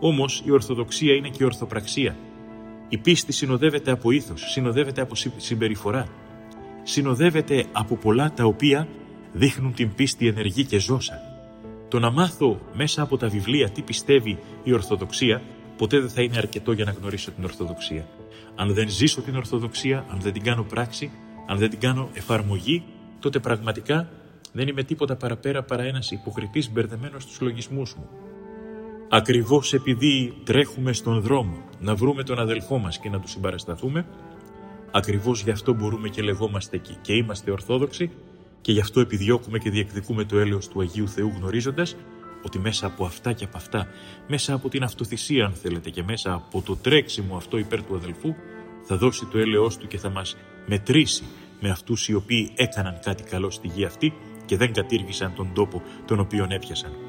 Όμως η Ορθοδοξία είναι και η Ορθοπραξία. Η πίστη συνοδεύεται από ήθος, συνοδεύεται από συμπεριφορά. Συνοδεύεται από πολλά τα οποία δείχνουν την πίστη ενεργή και ζώσα. Το να μάθω μέσα από τα βιβλία τι πιστεύει η Ορθοδοξία ποτέ δεν θα είναι αρκετό για να γνωρίσω την Ορθοδοξία. Αν δεν ζήσω την Ορθοδοξία, αν δεν την κάνω πράξη, αν δεν την κάνω εφαρμογή, τότε πραγματικά δεν είμαι τίποτα παραπέρα παρά ένας υποκριτής μπερδεμένος στους λογισμούς μου. Ακριβώς επειδή τρέχουμε στον δρόμο να βρούμε τον αδελφό μας και να του συμπαρασταθούμε, ακριβώς γι' αυτό μπορούμε και λεγόμαστε εκεί και είμαστε Ορθόδοξοι και γι' αυτό επιδιώκουμε και διεκδικούμε το έλεος του Αγίου Θεού γνωρίζοντας ότι μέσα από αυτά και από αυτά, μέσα από την αυτοθυσία αν θέλετε και μέσα από το τρέξιμο αυτό υπέρ του αδελφού, θα δώσει το έλεος του και θα μας μετρήσει με αυτούς οι οποίοι έκαναν κάτι καλό στη γη αυτή και δεν κατήργησαν τον τόπο τον οποίο έπιασαν.